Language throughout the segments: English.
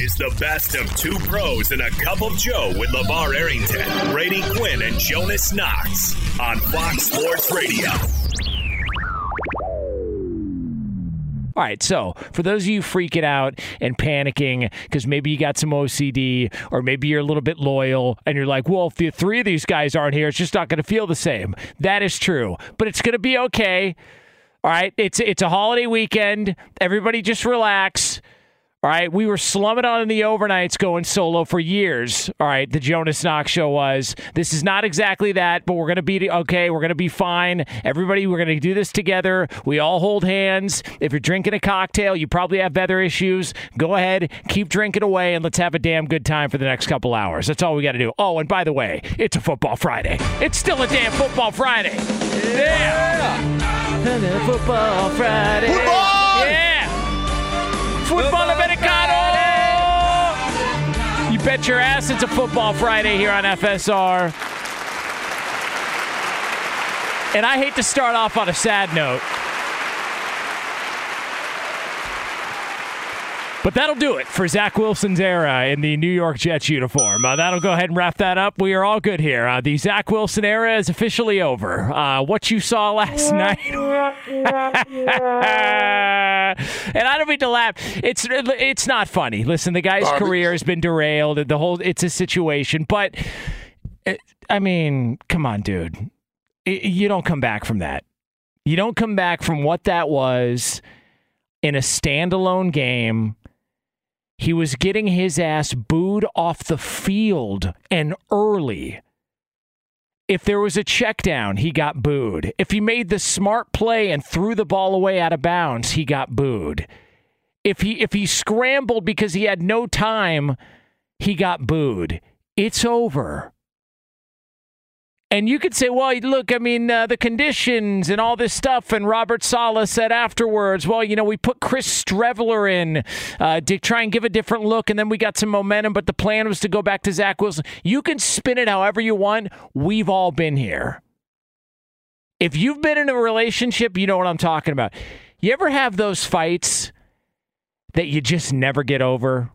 is the best of two pros and a cup of Joe with LeVar Arrington, Brady Quinn, and Jonas Knox on Fox Sports Radio. All right, so for those of you freaking out and panicking because maybe you got some OCD or maybe you're a little bit loyal and you're like, well, if the three of these guys aren't here, it's just not going to feel the same. That is true, but it's going to be okay. All right, it's it's a holiday weekend. Everybody just relax. All right, we were slumming on the overnights going solo for years. All right, the Jonas Knox show was. This is not exactly that, but we're going to be okay. We're going to be fine. Everybody, we're going to do this together. We all hold hands. If you're drinking a cocktail, you probably have other issues. Go ahead, keep drinking away, and let's have a damn good time for the next couple hours. That's all we got to do. Oh, and by the way, it's a football Friday. It's still a damn football Friday. Yeah. Football Friday. Football! Football Americano! You bet your ass it's a football Friday here on FSR. And I hate to start off on a sad note. But that'll do it for Zach Wilson's era in the New York Jets uniform. Uh, that'll go ahead and wrap that up. We are all good here. Uh, the Zach Wilson era is officially over. Uh, what you saw last night. and I don't mean to laugh. It's it's not funny. Listen, the guy's career has been derailed. The whole it's a situation. But uh, I mean, come on, dude. Y- You don't come back from that. You don't come back from what that was in a standalone game. He was getting his ass booed off the field and early. If there was a check down, he got booed. If he made the smart play and threw the ball away out of bounds, he got booed. If he if he scrambled because he had no time, he got booed. It's over. And you could say, well, look, I mean, uh, the conditions and all this stuff. And Robert Saleh said afterwards, well, you know, we put Chris Streveler in uh, to try and give a different look, and then we got some momentum, but the plan was to go back to Zach Wilson. You can spin it however you want. We've all been here. If you've been in a relationship, you know what I'm talking about. You ever have those fights that you just never get over?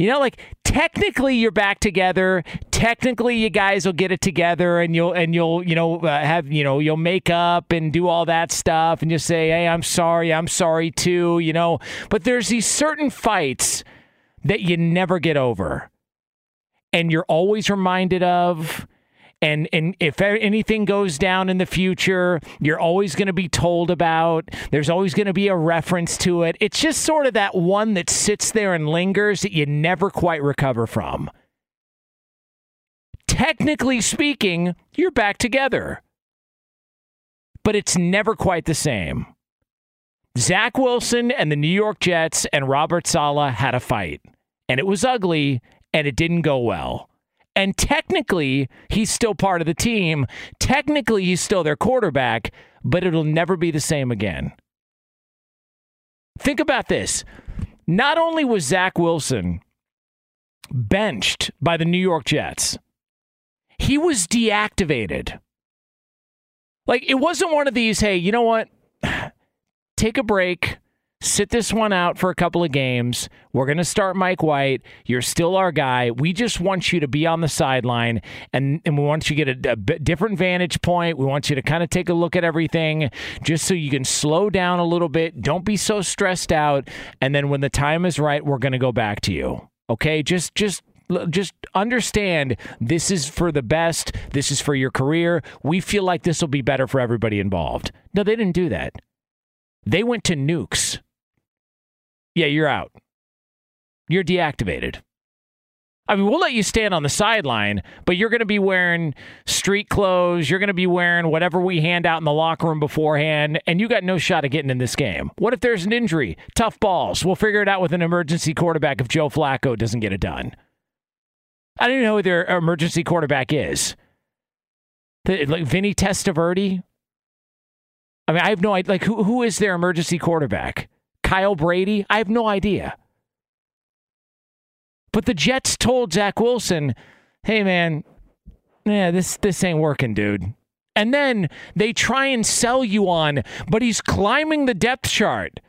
You know, like technically you're back together. Technically, you guys will get it together, and you'll and you'll you know uh, have you know you'll make up and do all that stuff, and you'll say, "Hey, I'm sorry, I'm sorry too." You know, but there's these certain fights that you never get over, and you're always reminded of. And and if anything goes down in the future, you're always going to be told about. There's always going to be a reference to it. It's just sort of that one that sits there and lingers that you never quite recover from. Technically speaking, you're back together. But it's never quite the same. Zach Wilson and the New York Jets and Robert Saleh had a fight, and it was ugly and it didn't go well. And technically, he's still part of the team. Technically, he's still their quarterback, but it'll never be the same again. Think about this. Not only was Zach Wilson benched by the New York Jets, he was deactivated. Like, it wasn't one of these, hey, you know what? Take a break sit this one out for a couple of games. We're going to start Mike White. You're still our guy. We just want you to be on the sideline and, and we want you to get a, a different vantage point. We want you to kind of take a look at everything just so you can slow down a little bit. Don't be so stressed out. And then when the time is right, we're going to go back to you. Okay? Just, just, just understand this is for the best. This is for your career. We feel like this will be better for everybody involved. No, they didn't do that. They went to nukes yeah, you're out. You're deactivated. I mean, we'll let you stand on the sideline, but you're going to be wearing street clothes. You're going to be wearing whatever we hand out in the locker room beforehand, and you got no shot of getting in this game. What if there's an injury? Tough balls. We'll figure it out with an emergency quarterback if Joe Flacco doesn't get it done. I don't even know who their emergency quarterback is. Like Vinny Testaverde? I mean, I have no idea. Like, who, who is their emergency quarterback? Kyle Brady? I have no idea. But the Jets told Zach Wilson, hey, man, yeah, this, this ain't working, dude. And then they try and sell you on, but he's climbing the depth chart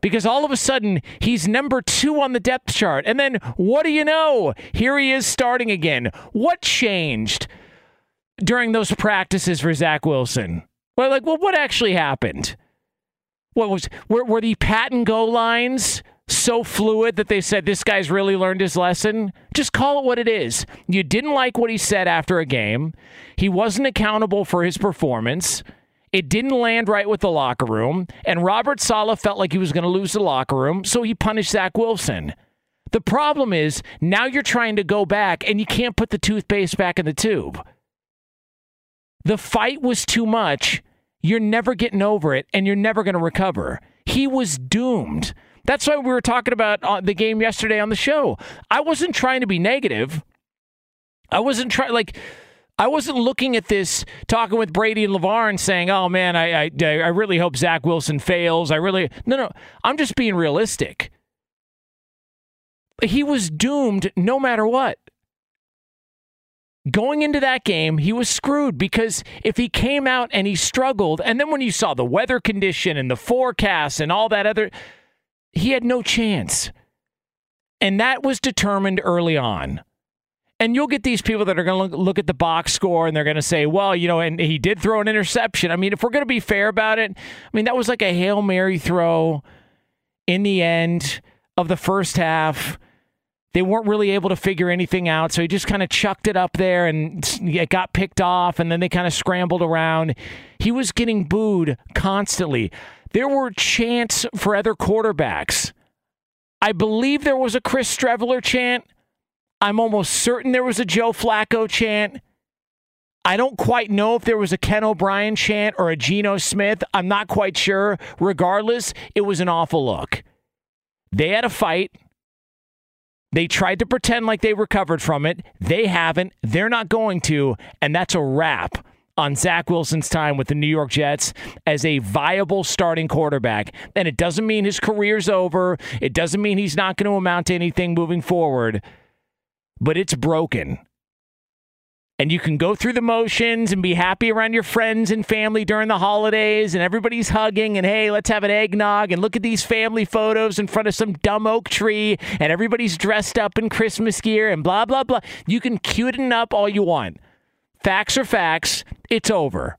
because all of a sudden he's number two on the depth chart. And then what do you know? Here he is starting again. What changed during those practices for Zach Wilson? Well, like, well, what actually happened? What was were, were the pat and go lines so fluid that they said this guy's really learned his lesson? Just call it what it is. You didn't like what he said after a game. He wasn't accountable for his performance. It didn't land right with the locker room, and Robert Saleh felt like he was going to lose the locker room, so he punished Zach Wilson. The problem is now you're trying to go back and you can't put the toothpaste back in the tube. The fight was too much you're never getting over it and you're never going to recover. He was doomed. That's why we were talking about uh, the game yesterday on the show. I wasn't trying to be negative. I wasn't trying, like, I wasn't looking at this, talking with Brady and LeVar and saying, oh man, I, I, I really hope Zach Wilson fails. I really, no, no, I'm just being realistic. He was doomed no matter what going into that game, he was screwed because if he came out and he struggled, and then when you saw the weather condition and the forecast and all that other, he had no chance. And that was determined early on. And you'll get these people that are going to look, at the box score and they're going to say, well, you know, and he did throw an interception. I mean, if we're going to be fair about it, I mean, that was like a Hail Mary throw in the end of the first half they weren't really able to figure anything out. So he just kind of chucked it up there and it got picked off. And then they kind of scrambled around. He was getting booed constantly. There were chants for other quarterbacks. I believe there was a Chris Streveler chant. I'm almost certain there was a Joe Flacco chant. I don't quite know if there was a Ken O'Brien chant or a Geno Smith. I'm not quite sure. Regardless, it was an awful look. They had a fight. They tried to pretend like they recovered from it. They haven't. They're not going to. And that's a wrap on Zach Wilson's time with the New York Jets as a viable starting quarterback. And it doesn't mean his career's over. It doesn't mean he's not going to amount to anything moving forward. But it's broken and you can go through the motions and be happy around your friends and family during the holidays and everybody's hugging and hey let's have an eggnog and look at these family photos in front of some dumb oak tree and everybody's dressed up in christmas gear and blah blah blah. You can cute it up all you want. Facts are facts. It's over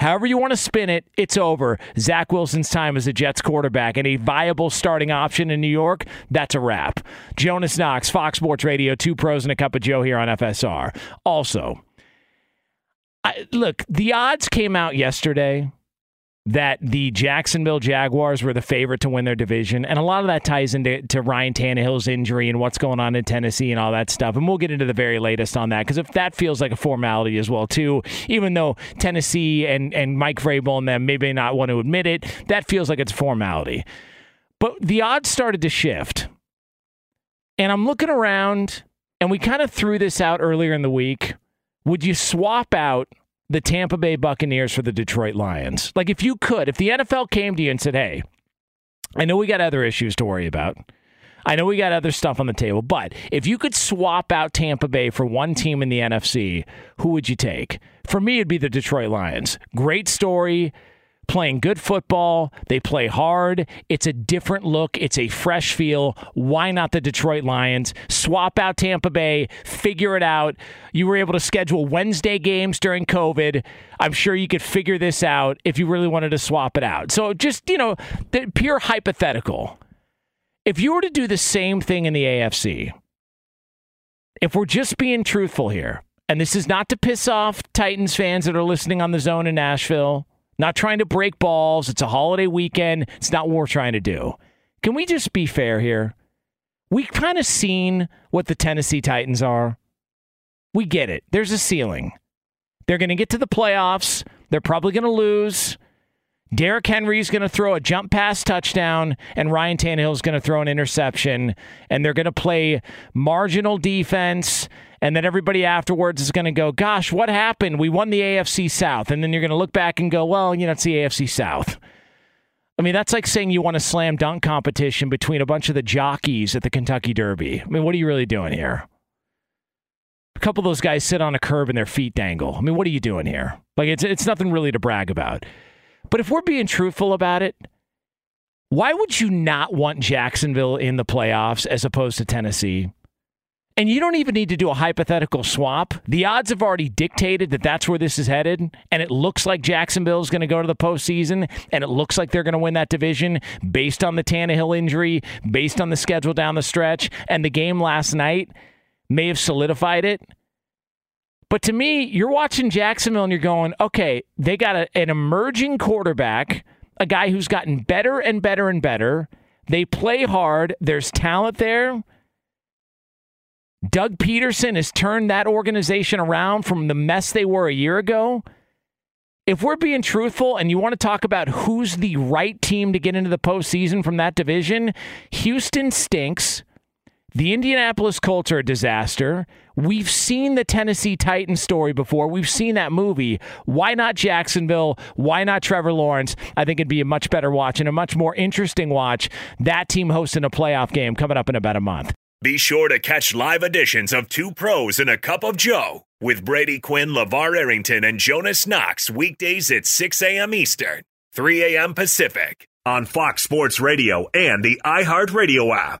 However, you want to spin it, it's over. Zach Wilson's time as a Jets quarterback and a viable starting option in New York, that's a wrap. Jonas Knox, Fox Sports Radio, two pros and a cup of Joe here on FSR. Also, I, look, the odds came out yesterday that the Jacksonville Jaguars were the favorite to win their division. And a lot of that ties into to Ryan Tannehill's injury and what's going on in Tennessee and all that stuff. And we'll get into the very latest on that because if that feels like a formality as well, too, even though Tennessee and, and Mike Vrabel and them maybe not want to admit it, that feels like it's formality. But the odds started to shift. And I'm looking around, and we kind of threw this out earlier in the week. Would you swap out the Tampa Bay Buccaneers for the Detroit Lions. Like, if you could, if the NFL came to you and said, hey, I know we got other issues to worry about. I know we got other stuff on the table, but if you could swap out Tampa Bay for one team in the NFC, who would you take? For me, it'd be the Detroit Lions. Great story, playing good football. They play hard. It's a different look, it's a fresh feel. Why not the Detroit Lions? Swap out Tampa Bay, figure it out. You were able to schedule Wednesday games during COVID. I'm sure you could figure this out if you really wanted to swap it out. So just, you know, the pure hypothetical. If you were to do the same thing in the AFC, if we're just being truthful here, and this is not to piss off Titans fans that are listening on the zone in Nashville, not trying to break balls. It's a holiday weekend. It's not what we're trying to do. Can we just be fair here? We've kind of seen what the Tennessee Titans are. We get it. There's a ceiling. They're going to get to the playoffs. They're probably going to lose. Derrick Henry's going to throw a jump pass touchdown, and Ryan Tannehill's going to throw an interception, and they're going to play marginal defense. And then everybody afterwards is going to go, Gosh, what happened? We won the AFC South. And then you're going to look back and go, Well, you know, it's the AFC South. I mean, that's like saying you won a slam dunk competition between a bunch of the jockeys at the Kentucky Derby. I mean, what are you really doing here? A couple of those guys sit on a curb and their feet dangle. I mean, what are you doing here? Like, it's, it's nothing really to brag about. But if we're being truthful about it, why would you not want Jacksonville in the playoffs as opposed to Tennessee? And you don't even need to do a hypothetical swap. The odds have already dictated that that's where this is headed. And it looks like Jacksonville is going to go to the postseason. And it looks like they're going to win that division based on the Tannehill injury, based on the schedule down the stretch. And the game last night may have solidified it. But to me, you're watching Jacksonville and you're going, okay, they got a, an emerging quarterback, a guy who's gotten better and better and better. They play hard. There's talent there. Doug Pederson has turned that organization around from the mess they were a year ago. If we're being truthful and you want to talk about who's the right team to get into the postseason from that division, Houston stinks. The Indianapolis Colts are a disaster. We've seen the Tennessee Titans story before. We've seen that movie. Why not Jacksonville? Why not Trevor Lawrence? I think it'd be a much better watch and a much more interesting watch. That team hosting a playoff game coming up in about a month. Be sure to catch live editions of Two Pros and a Cup of Joe with Brady Quinn, LeVar Arrington, and Jonas Knox weekdays at 6 a.m. Eastern, 3 a.m. Pacific on Fox Sports Radio and the iHeartRadio app.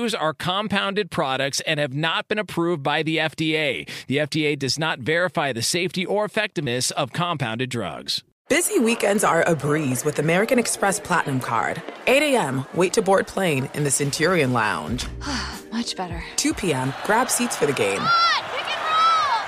Chews are compounded products and have not been approved by the FDA. The FDA does not verify the safety or effectiveness of compounded drugs. Busy weekends are a breeze with American Express Platinum Card. 8 a.m., wait to board plane in the Centurion Lounge. Much better. 2 p.m., grab seats for the game.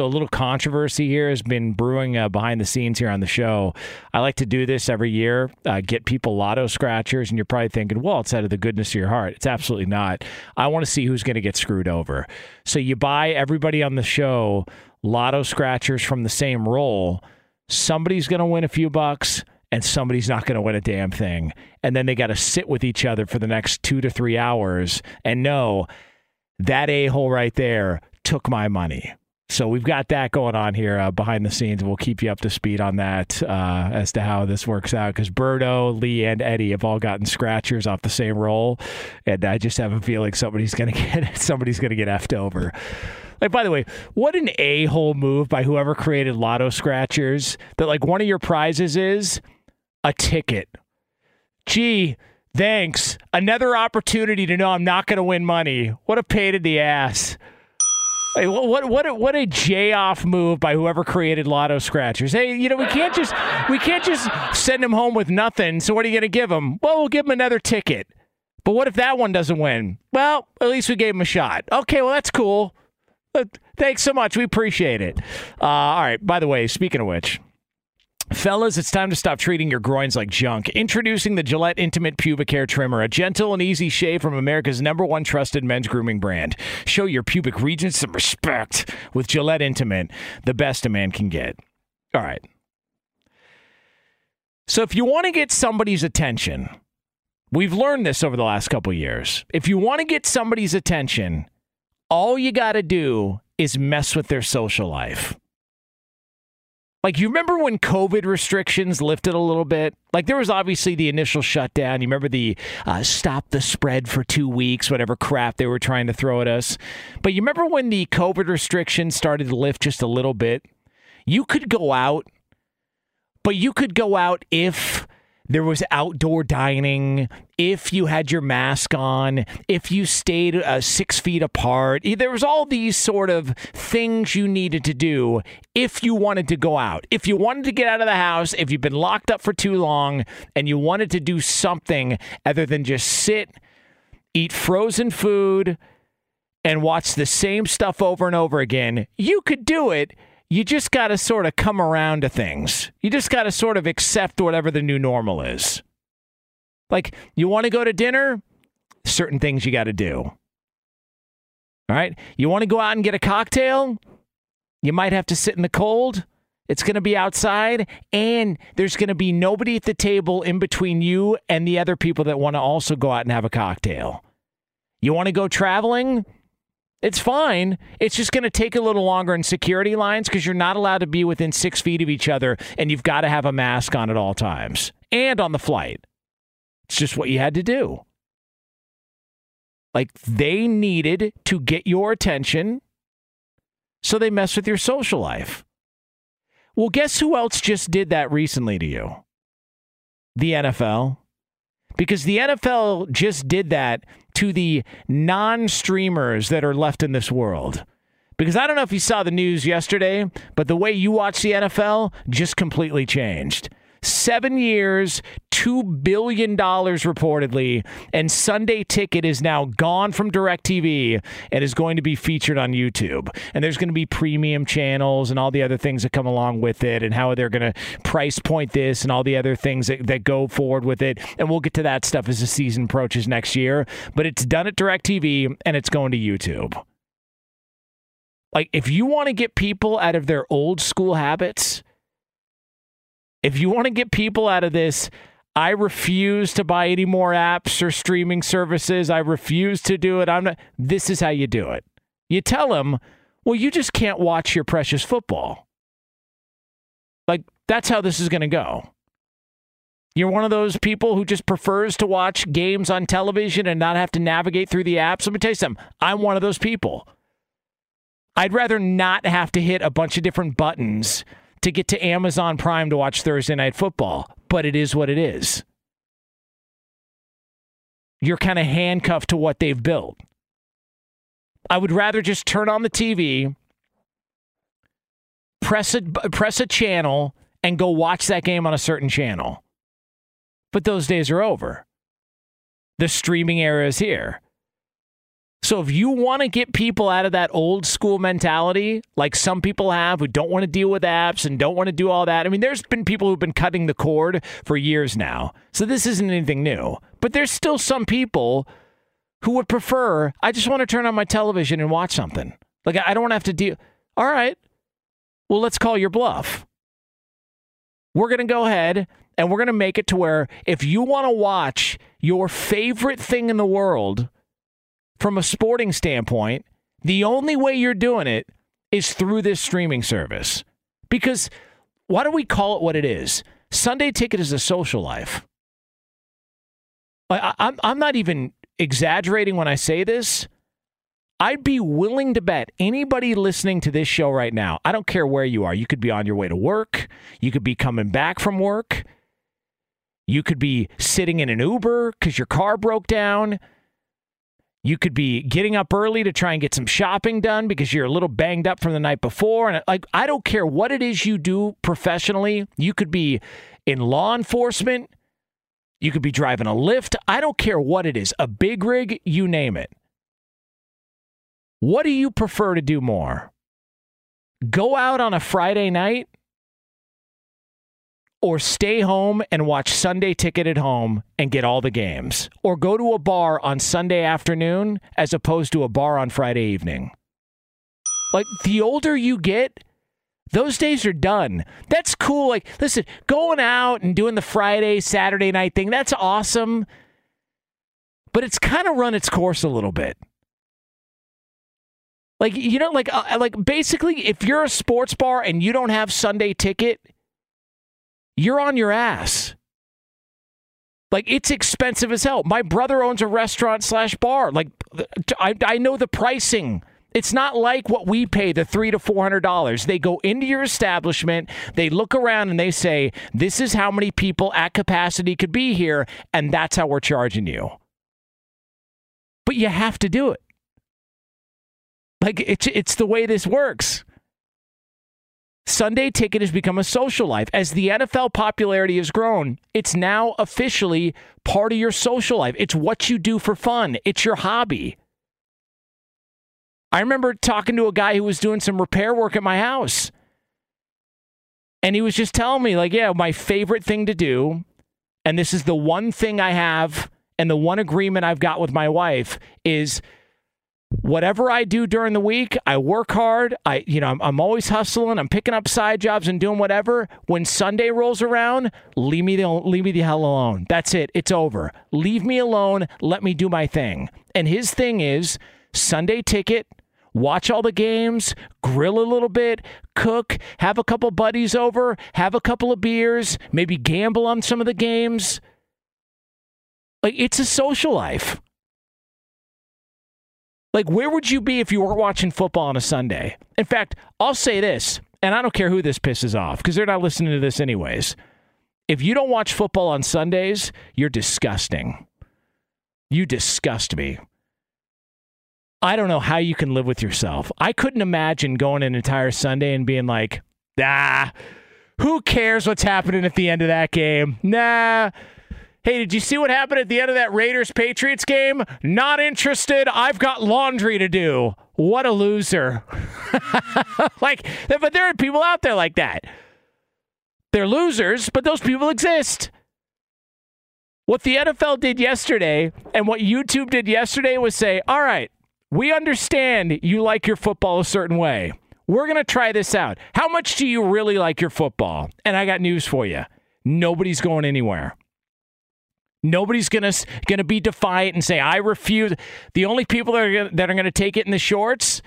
So a little controversy here has been brewing uh, behind the scenes here on the show. I like to do this every year, uh, get people lotto scratchers, and you're probably thinking, well, it's out of the goodness of your heart. It's absolutely not. I want to see who's going to get screwed over. So you buy everybody on the show lotto scratchers from the same roll. Somebody's going to win a few bucks and somebody's not going to win a damn thing. And then they got to sit with each other for the next two to three hours and know that a hole right there took my money. So we've got that going on here uh, behind the scenes. We'll keep you up to speed on that uh, as to how this works out because Berto, Lee, and Eddie have all gotten scratchers off the same roll, and I just have a feeling somebody's gonna get somebody's gonna get effed over. Like, by the way, what an a hole move by whoever created Lotto Scratchers that like one of your prizes is a ticket. Gee, thanks. Another opportunity to know I'm not going to win money. What a pain in the ass. Hey, what what what a, J off move by whoever created Lotto Scratchers. Hey, you know we can't just we can't just send him home with nothing. So what are you going to give him? Well, we'll give him another ticket. But what if that one doesn't win? Well, at least we gave him a shot. Okay, well that's cool. Thanks so much. We appreciate it. Uh, all right. By the way, speaking of which. Fellas, it's time to stop treating your groins like junk. Introducing the Gillette Intimate Pubic Hair Trimmer, a gentle and easy shave from America's number one trusted men's grooming brand. Show your pubic regions some respect with Gillette Intimate, the best a man can get. All right. So, if you want to get somebody's attention, we've learned this over the last couple years. If you want to get somebody's attention, all you got to do is mess with their social life. Like, you remember when COVID restrictions lifted a little bit? Like, there was obviously the initial shutdown. You remember the uh, stop the spread for two weeks, whatever crap they were trying to throw at us. But you remember when the COVID restrictions started to lift just a little bit? You could go out, but you could go out if there was outdoor dining, if you had your mask on, if you stayed uh, six feet apart. There was all these sort of things you needed to do if you wanted to go out. If you wanted to get out of the house, if you've been locked up for too long and you wanted to do something other than just sit, eat frozen food, and watch the same stuff over and over again, you could do it you just got to sort of come around to things. You just got to sort of accept whatever the new normal is. Like, you want to go to dinner? Certain things you got to do. All right? You want to go out and get a cocktail? You might have to sit in the cold. It's going to be outside, and there's going to be nobody at the table in between you and the other people that want to also go out and have a cocktail. You want to go traveling? It's fine. It's just going to take a little longer in security lines because you're not allowed to be within six feet of each other and you've got to have a mask on at all times and on the flight. It's just what you had to do. Like they needed to get your attention, so they mess with your social life. Well, guess who else just did that recently to you? The NFL because the NFL just did that to the non streamers that are left in this world. Because I don't know if you saw the news yesterday, but the way you watch the NFL just completely changed. Seven years, $2 billion reportedly. And Sunday Ticket is now gone from DirecTV and is going to be featured on YouTube. And there's going to be premium channels and all the other things that come along with it and how they're going to price point this and all the other things that, that go forward with it. And we'll get to that stuff as the season approaches next year. But it's done at DirecTV and it's going to YouTube. Like, if you want to get people out of their old school habits, if you want to get people out of this, I refuse to buy any more apps or streaming services. I refuse to do it. I'm not. This is how you do it. You tell them, well, you just can't watch your precious football. Like, that's how this is going to go. You're one of those people who just prefers to watch games on television and not have to navigate through the apps. Let me tell you something. I'm one of those people. I'd rather not have to hit a bunch of different buttons to get to Amazon Prime to watch Thursday Night Football, but it is what it is. You're kind of handcuffed to what they've built. I would rather just turn on the TV, press a press a channel and go watch that game on a certain channel. But those days are over. The streaming era is here. So if you want to get people out of that old school mentality, like some people have who don't want to deal with apps and don't want to do all that. I mean, there's been people who've been cutting the cord for years now. So this isn't anything new. But there's still some people who would prefer, I just want to turn on my television and watch something. Like I don't want to have to deal. All right. Well, let's call your bluff. We're going to go ahead and we're going to make it to where if you want to watch your favorite thing in the world, from a sporting standpoint, the only way you're doing it is through this streaming service. Because why do we call it what it is? Sunday Ticket is a social life. I, I'm, I'm not even exaggerating when I say this. I'd be willing to bet anybody listening to this show right now, I don't care where you are. You could be on your way to work, you could be coming back from work, you could be sitting in an Uber because your car broke down. You could be getting up early to try and get some shopping done because you're a little banged up from the night before. And like, I don't care what it is you do professionally. You could be in law enforcement. You could be driving a Lyft. I don't care what it is, a big rig, you name it. What do you prefer to do more? Go out on a Friday night or stay home and watch Sunday Ticket at home and get all the games, or go to a bar on Sunday afternoon as opposed to a bar on Friday evening. Like the older you get, those days are done. That's cool. Like, listen, going out and doing the Friday, Saturday night thing, that's awesome. But it's kind of run its course a little bit. Like, you know, like, uh, like basically, if you're a sports bar and you don't have Sunday ticket, you're on your ass. Like it's expensive as hell. My brother owns a restaurant slash bar. Like I, I know the pricing. It's not like what we pay the three to four hundred dollars. They go into your establishment, they look around and they say, This is how many people at capacity could be here, and that's how we're charging you. But you have to do it. Like it's it's the way this works. Sunday Ticket has become a social life. As the NFL popularity has grown, it's now officially part of your social life. It's what you do for fun, it's your hobby. I remember talking to a guy who was doing some repair work at my house. And he was just telling me, like, yeah, my favorite thing to do, and this is the one thing I have, and the one agreement I've got with my wife is whatever I do during the week, I work hard. I, you know, I'm, I'm, always hustling. I'm picking up side jobs and doing whatever. When Sunday rolls around, leave me the leave me the hell alone. That's it. It's over. Leave me alone. Let me do my thing. And his thing is Sunday ticket. Watch all the games, grill a little bit, cook, have a couple buddies over, have a couple of beers, maybe gamble on some of the games. Like it's a social life. Like, where would you be if you weren't watching football on a Sunday? In fact, I'll say this, and I don't care who this pisses off because they're not listening to this anyways. If you don't watch football on Sundays, you're disgusting. You disgust me. I don't know how you can live with yourself. I couldn't imagine going an entire Sunday and being like, ah, who cares what's happening at the end of that game? Nah, Hey, did you see what happened at the end of that Raiders Patriots game? Not interested. I've got laundry to do. What a loser. like, but there are people out there like that. They're losers, but those people exist. What the NFL did yesterday and what YouTube did yesterday was say, all right, we understand you like your football a certain way. We're going to try this out. How much do you really like your football? And I got news for you nobody's going anywhere. Nobody's gonna gonna be defiant and say I refuse. The only people that are gonna, that are gonna take it in the shorts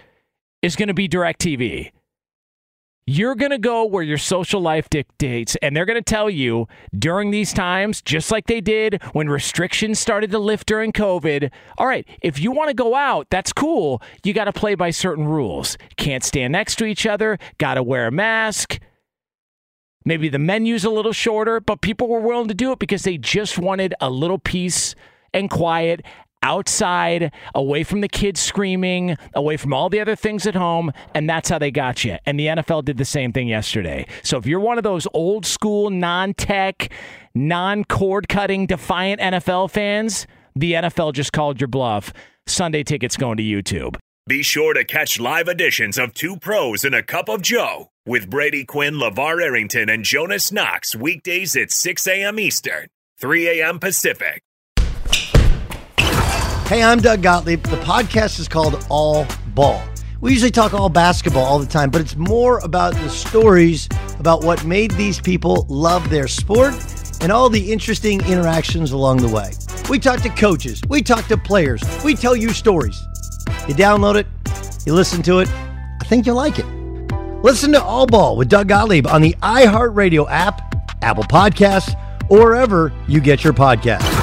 is gonna be Directv. You're gonna go where your social life dictates, and they're gonna tell you during these times, just like they did when restrictions started to lift during COVID. All right, if you want to go out, that's cool. You got to play by certain rules. Can't stand next to each other. Got to wear a mask Maybe the menu's a little shorter, but people were willing to do it because they just wanted a little peace and quiet outside, away from the kids screaming, away from all the other things at home, and that's how they got you. And the NFL did the same thing yesterday. So if you're one of those old school, non tech, non cord cutting, defiant NFL fans, the NFL just called your bluff. Sunday tickets going to YouTube. Be sure to catch live editions of Two Pros and a Cup of Joe with Brady Quinn, LeVar Arrington, and Jonas Knox weekdays at 6 a.m. Eastern, 3 a.m. Pacific. Hey, I'm Doug Gottlieb. The podcast is called All Ball. We usually talk all basketball all the time, but it's more about the stories about what made these people love their sport and all the interesting interactions along the way. We talk to coaches, we talk to players, we tell you stories. You download it, you listen to it. I think you'll like it. Listen to All Ball with Doug Gottlieb on the iHeartRadio app, Apple Podcasts, or wherever you get your podcasts.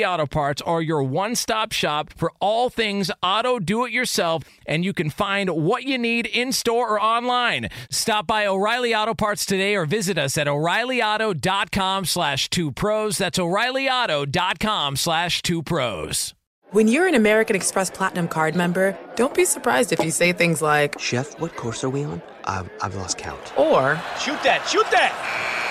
Auto Parts are your one stop shop for all things auto do it yourself, and you can find what you need in store or online. Stop by O'Reilly Auto Parts today or visit us at o'ReillyAuto.com slash two pros. That's o'ReillyAuto.com slash two pros. When you're an American Express Platinum card member, don't be surprised if you say things like, Chef, what course are we on? I've, I've lost count. or, Shoot that, shoot that!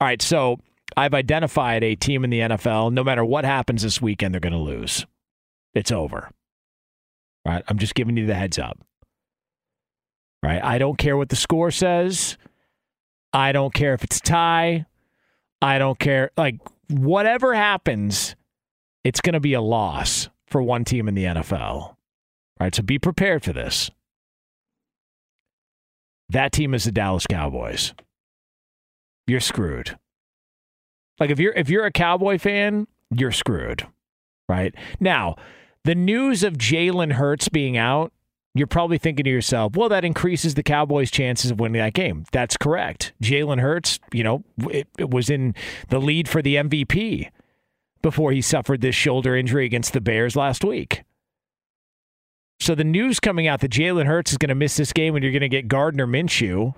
All right, so I've identified a team in the NFL. No matter what happens this weekend, they're going to lose. It's over. All right, I'm just giving you the heads up. right? I don't care what the score says. I don't care if it's a tie. I don't care. Like, whatever happens, it's going to be a loss for one team in the NFL. All right, so be prepared for this. That team is the Dallas Cowboys. You're screwed. Like if you're if you're a Cowboy fan, you're screwed. Right? Now, the news of Jalen Hurts being out, you're probably thinking to yourself, well, that increases the Cowboys' chances of winning that game. That's correct. Jalen Hurts, you know, it, it was in the lead for the MVP before he suffered this shoulder injury against the Bears last week. So the news coming out that Jalen Hurts is going to miss this game and you're going to get Gardner Minshew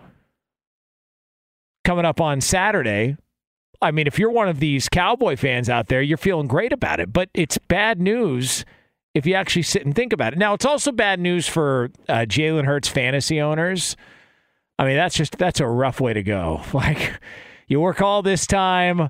coming up on Saturday. I mean, if you're one of these Cowboy fans out there, you're feeling great about it, but it's bad news if you actually sit and think about it. Now, it's also bad news for uh, Jalen Hurts fantasy owners. I mean, that's just that's a rough way to go. Like, you work all this time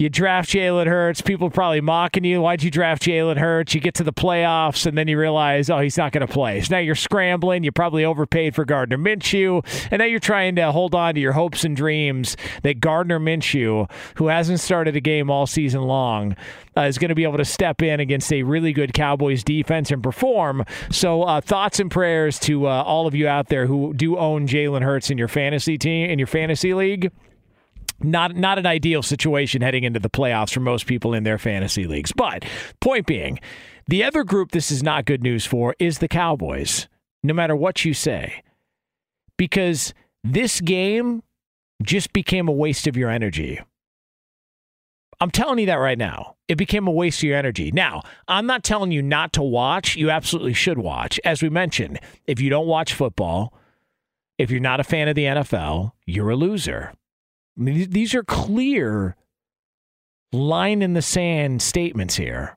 you draft Jalen Hurts. People probably mocking you. Why'd you draft Jalen Hurts? You get to the playoffs, and then you realize, oh, he's not going to play. So now you're scrambling. You probably overpaid for Gardner Minshew, and now you're trying to hold on to your hopes and dreams that Gardner Minshew, who hasn't started a game all season long, uh, is going to be able to step in against a really good Cowboys defense and perform. So, uh, thoughts and prayers to uh, all of you out there who do own Jalen Hurts in your fantasy team in your fantasy league not not an ideal situation heading into the playoffs for most people in their fantasy leagues. But point being, the other group this is not good news for is the Cowboys. No matter what you say, because this game just became a waste of your energy. I'm telling you that right now. It became a waste of your energy. Now, I'm not telling you not to watch. You absolutely should watch. As we mentioned, if you don't watch football, if you're not a fan of the NFL, you're a loser. I mean, these are clear line in the sand statements here.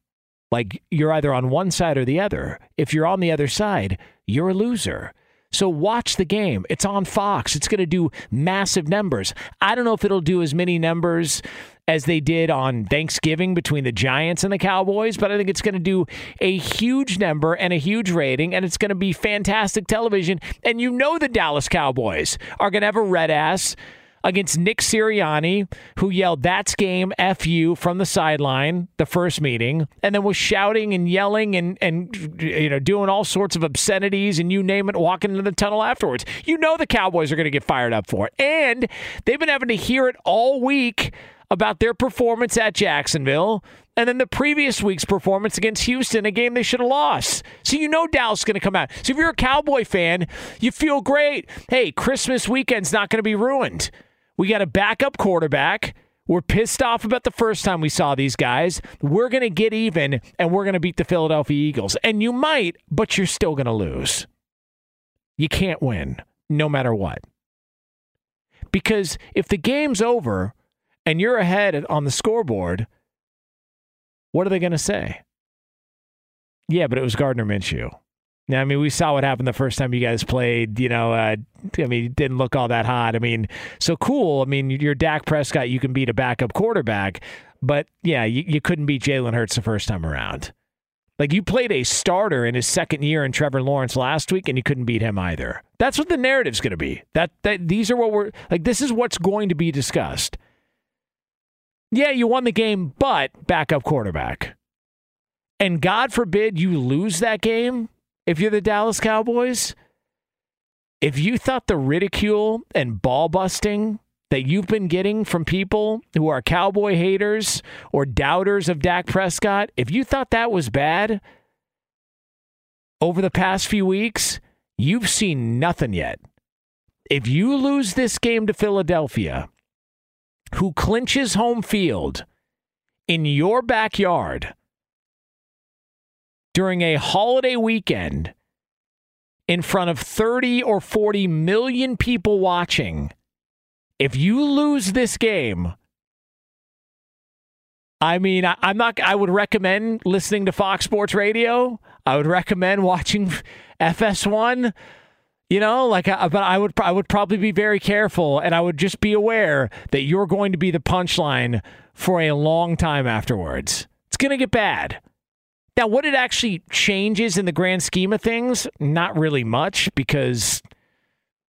Like you're either on one side or the other. If you're on the other side, you're a loser. So watch the game. It's on Fox. It's going to do massive numbers. I don't know if it'll do as many numbers as they did on Thanksgiving between the Giants and the Cowboys, but I think it's going to do a huge number and a huge rating, and it's going to be fantastic television. And you know the Dallas Cowboys are going to have a red ass against Nick Sirianni, who yelled, That's game, F you, from the sideline, the first meeting, and then was shouting and yelling and, and you know, doing all sorts of obscenities and you name it, walking into the tunnel afterwards. You know the Cowboys are going to get fired up for it. And they've been having to hear it all week about their performance at Jacksonville and then the previous week's performance against Houston, a game they should have lost. So you know Dallas is going to come out. So if you're a Cowboy fan, you feel great. Hey, Christmas weekend's not going to be ruined. We got a backup quarterback. We're pissed off about the first time we saw these guys. We're going to get even and we're going to beat the Philadelphia Eagles. And you might, but you're still going to lose. You can't win no matter what. Because if the game's over and you're ahead on the scoreboard, what are they going to say? Yeah, but it was Gardner Minshew. I mean, we saw what happened the first time you guys played. You know, uh, I mean, it didn't look all that hot. I mean, so cool. I mean, you're Dak Prescott. You can beat a backup quarterback, but yeah, you, you couldn't beat Jalen Hurts the first time around. Like you played a starter in his second year in Trevor Lawrence last week, and you couldn't beat him either. That's what the narrative's going to be. That that these are what we're like. This is what's going to be discussed. Yeah, you won the game, but backup quarterback. And God forbid you lose that game if you're the Dallas Cowboys, if you thought the ridicule and ball busting that you've been getting from people who are cowboy haters or doubters of Dak Prescott, if you thought that was bad over the past few weeks, you've seen nothing yet. If you lose this game to Philadelphia, who clinches home field in your backyard, during a holiday weekend in front of 30 or 40 million people watching, if you lose this game, I mean, I, am not, I would recommend listening to Fox Sports Radio. I would recommend watching FS1. You know, like, uh, but I would, I would probably be very careful, and I would just be aware that you're going to be the punchline for a long time afterwards. It's going to get bad. Now, what it actually changes in the grand scheme of things, not really much because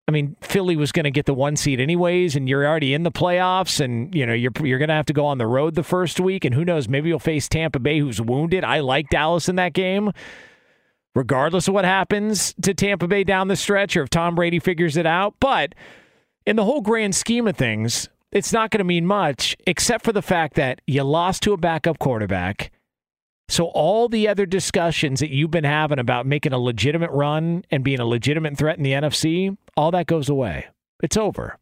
I mean, Philly was going to get the one seed anyways, and you're already in the playoffs, and you know you're you're going to have to go on the road the first week, and who knows, maybe you'll face Tampa Bay, who's wounded. I like Dallas in that game, regardless of what happens to Tampa Bay down the stretch, or if Tom Brady figures it out. But in the whole grand scheme of things, it's not going to mean much, except for the fact that you lost to a backup quarterback. So all the other discussions that you've been having about making a legitimate run and being a legitimate threat in the NFC, all that goes away. It's over.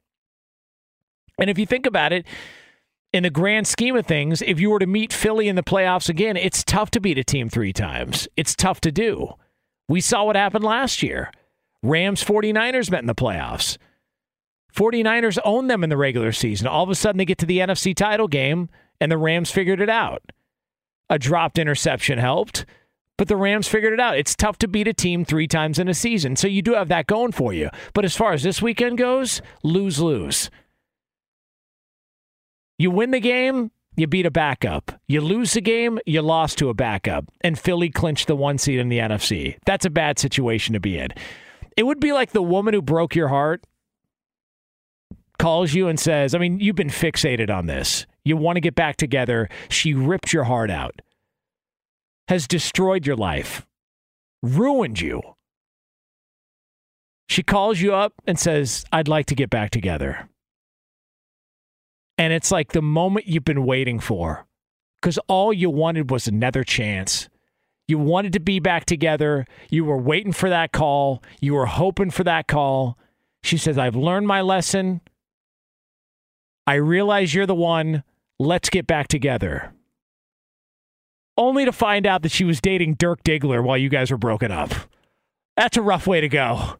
And if you think about it, in the grand scheme of things, if you were to meet Philly in the playoffs again, it's tough to beat a team three times. It's tough to do. We saw what happened last year. Rams 49ers met in the playoffs. 49ers owned them in the regular season. All of a sudden, they get to the NFC title game, and the Rams figured it out. A dropped interception helped, but the Rams figured it out. It's tough to beat a team three times in a season, so you do have that going for you. But as far as this weekend goes, lose lose. You win the game, you beat a backup. You lose the game, you lost to a backup. And Philly clinched the one seed in the NFC. That's a bad situation to be in. It would be like the woman who broke your heart calls you and says, I mean, you've been fixated on this. You want to get back together. She ripped your heart out, has destroyed your life, ruined you. She calls you up and says, I'd like to get back together. And it's like the moment you've been waiting for because all you wanted was another chance. You wanted to be back together. You were waiting for that call. You were hoping for that call. She says, I've learned my lesson. I realize you're the one. Let's get back together. Only to find out that she was dating Dirk Diggler while you guys were broken up. That's a rough way to go.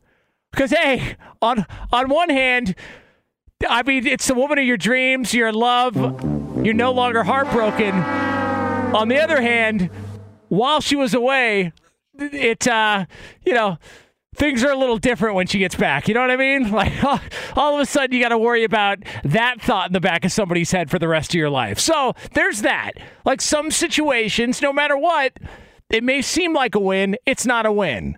Because hey, on on one hand, I mean it's the woman of your dreams, you're in love, you're no longer heartbroken. On the other hand, while she was away, it uh, you know, things are a little different when she gets back. You know what I mean? Like all, of a sudden you got to worry about that thought in the back of somebody's head for the rest of your life. So there's that. Like some situations, no matter what, it may seem like a win, it's not a win.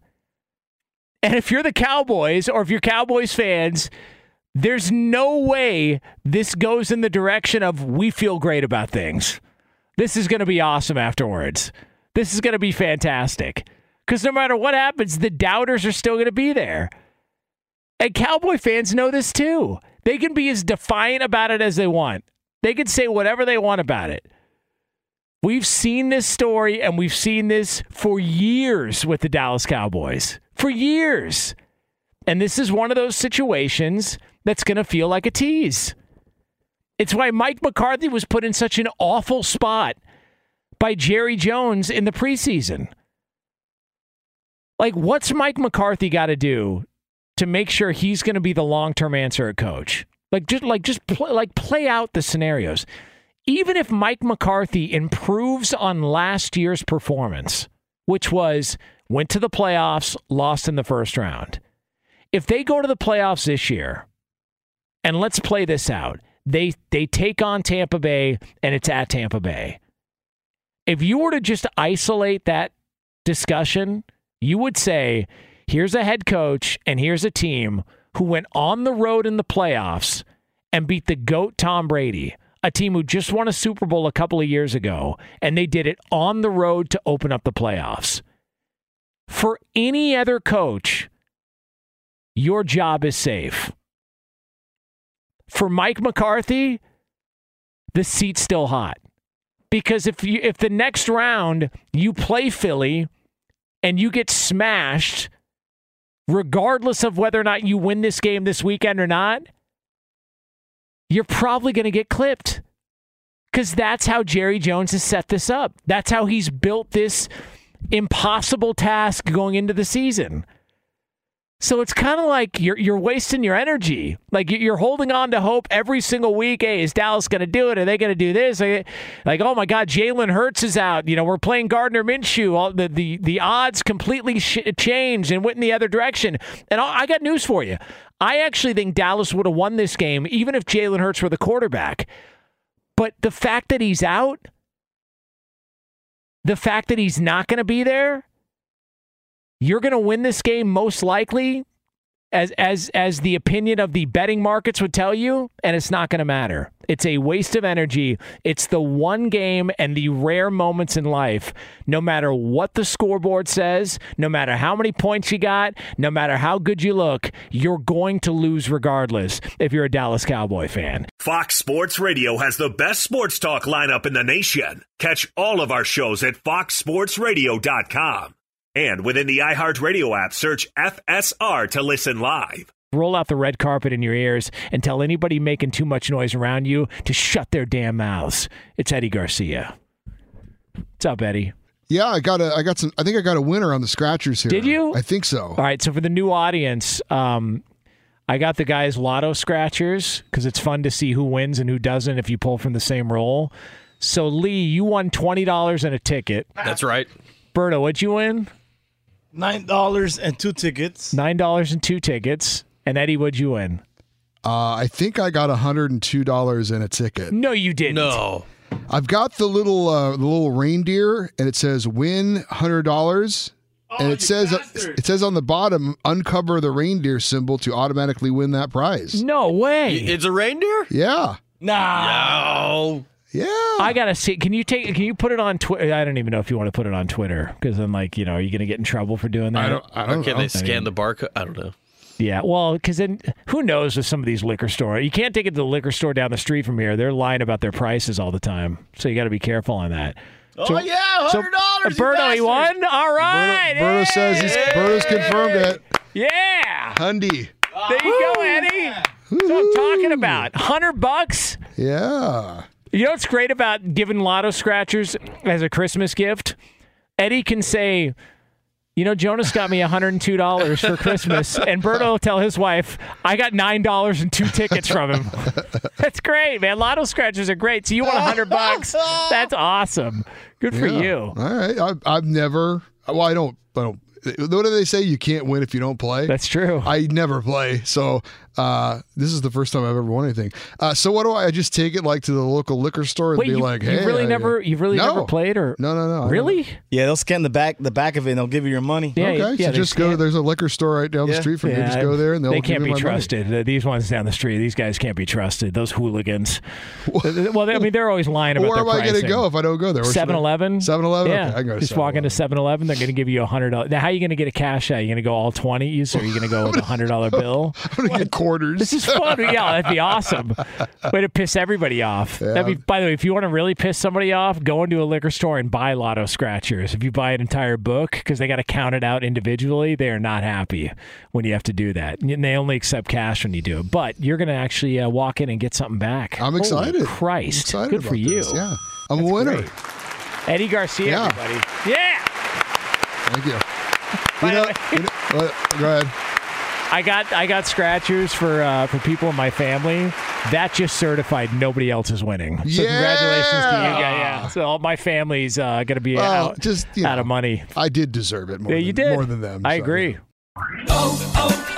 And if you're the Cowboys or if you're Cowboys fans, there's no way this goes in the direction of we feel great about things. This is going to be awesome afterwards. This is going to be fantastic. Because no matter what happens, the doubters are still going to be there. And Cowboy fans know this too. They can be as defiant about it as they want, they can say whatever they want about it. We've seen this story and we've seen this for years with the Dallas Cowboys. For years. And this is one of those situations that's going to feel like a tease. It's why Mike McCarthy was put in such an awful spot by Jerry Jones in the preseason. Like, what's Mike McCarthy got to do to make sure he's going to be the long term answer at coach? Like, just like just like play out the scenarios. Even if Mike McCarthy improves on last year's performance, which was went to the playoffs, lost in the first round. If they go to the playoffs this year, and let's play this out. They they take on Tampa Bay and it's at Tampa Bay. If you were to just isolate that discussion, you would say, here's a head coach and here's a team who went on the road in the playoffs and beat the GOAT Tom Brady, a team who just won a Super Bowl a couple of years ago, and they did it on the road to open up the playoffs. For any other coach, your job is safe. For Mike McCarthy, the seat's still hot. Because if you if the next round you play Philly and you get smashed, regardless of whether or not you win this game this weekend or not, you're probably going to get clipped. Because that's how Jerry Jones has set this up. That's how he's built this impossible task going into the season. So it's kind of like you're you're wasting your energy. Like you're holding on to hope every single week. Hey, is Dallas going to do it? Are they going to do this? Like, oh my God, Jalen Hurts is out. You know, we're playing Gardner Minshew. All the the the odds completely sh- changed and went in the other direction. And I got news for you. I actually think Dallas would have won this game even if Jalen Hurts were the quarterback. But the fact that he's out, the fact that he's not going to be there you're going to win this game most likely as as as the opinion of the betting markets would tell you, and it's not going to matter. It's a waste of energy. It's the one game and the rare moments in life, no matter what the scoreboard says, no matter how many points you got, no matter how good you look, you're going to lose regardless if you're a Dallas Cowboy fan. Fox Sports Radio has the best sports talk lineup in the nation. Catch all of our shows at foxsportsradio.com. And within the iHeartRadio app, search FSR to listen live. Roll out the red carpet in your ears and tell anybody making too much noise around you to shut their damn mouths. It's Eddie Garcia. What's up, Eddie? Yeah, I got a, I got some. I think I got a winner on the scratchers here. Did you? I think so. All right. So for the new audience, um, I got the guys Lotto scratchers because it's fun to see who wins and who doesn't if you pull from the same roll. So Lee, you won twenty dollars and a ticket. That's right. Berto, what'd you win? Nine dollars and two tickets. Nine dollars and two tickets. And Eddie, what'd you win? Uh, I think I got hundred and two dollars in a ticket. No, you didn't. No. I've got the little uh, the little reindeer, and it says win hundred dollars. and it says it says on the bottom, uncover the reindeer symbol to automatically win that prize. No way. It's a reindeer? Yeah. No. No. Yeah. I gotta see. Can you take? Can you put it on Twitter? I don't even know if you want to put it on Twitter because then, like, you know, are you gonna get in trouble for doing that? I don't. I don't can know. they scan the barcode? I don't know. Yeah, well, because then who knows with some of these liquor store? You can't take it to the liquor store down the street from here. They're lying about their prices all the time, so you got to be careful on that. Oh yeah, so- hundred dollars. Berto, he won. All right. Berto says he's Berto's confirmed it. Yeah. Hundy. There you go, Eddie. That's what I'm talking about. Hundred bucks. Yeah. You know what's great about giving lotto scratchers as a Christmas gift? Eddie can say, you know, Jonas got me $102 for Christmas. And Berto will tell his wife, I got $9 and two tickets from him. That's great, man. Lotto scratchers are great. So you won 100 bucks. That's awesome. Good for Yeah. you. All right. I've, I've never. Well, I don't. I don't. What do they say? You can't win if you don't play. That's true. I never play, so uh, this is the first time I've ever won anything. Uh, so what do I? I just take it like to the local liquor store and Wait, be you, like, you "Hey, really I- never, you've really No. never played or No, no, no. Really? Yeah, they'll scan the back the back of it and they'll give you your money. Yeah, okay, yeah, so they just go. There's a liquor store right down the street from here. Just go there and they'll they give can't me be my money. trusted. Uh, These ones down the street, these guys can't be trusted. Those hooligans. well, they, I mean, they're always lying about Where their am I going to go if I don't go there? Where should I- 7-Eleven? 7-Eleven? Yeah, Okay, I can go to just walk into 7-Eleven. They're going to give you a hundred dollars. Now, how are you going to get a cash out? Are you going to go all twenties, or are you going to go with a hundred dollar bill? I'm going to get quarters. This is fun. Yeah, that'd be awesome. Way to piss everybody off. That'd be. By the way, if you want to really piss somebody off, go into a liquor store and buy Lotto scratchers. If you buy an entire book because they got to count it out individually, they are not happy when you have to do that. And they only accept cash when you do it. But you're going to actually uh, walk in and get something back. I'm Holy excited. Christ, I'm excited good for you. this, Yeah, I'm a winner. great. Eddie Garcia, Yeah. everybody. Yeah. Thank you. You know, you know- go ahead. I got I got scratchers for uh, for people in my family. That just certified nobody else is winning. So congratulations to you guys. Yeah. So all my family's uh, going to be Well, out, just you out know, of money. I did deserve it more. Yeah, than, you did more than them. I so, agree. O'Reilly.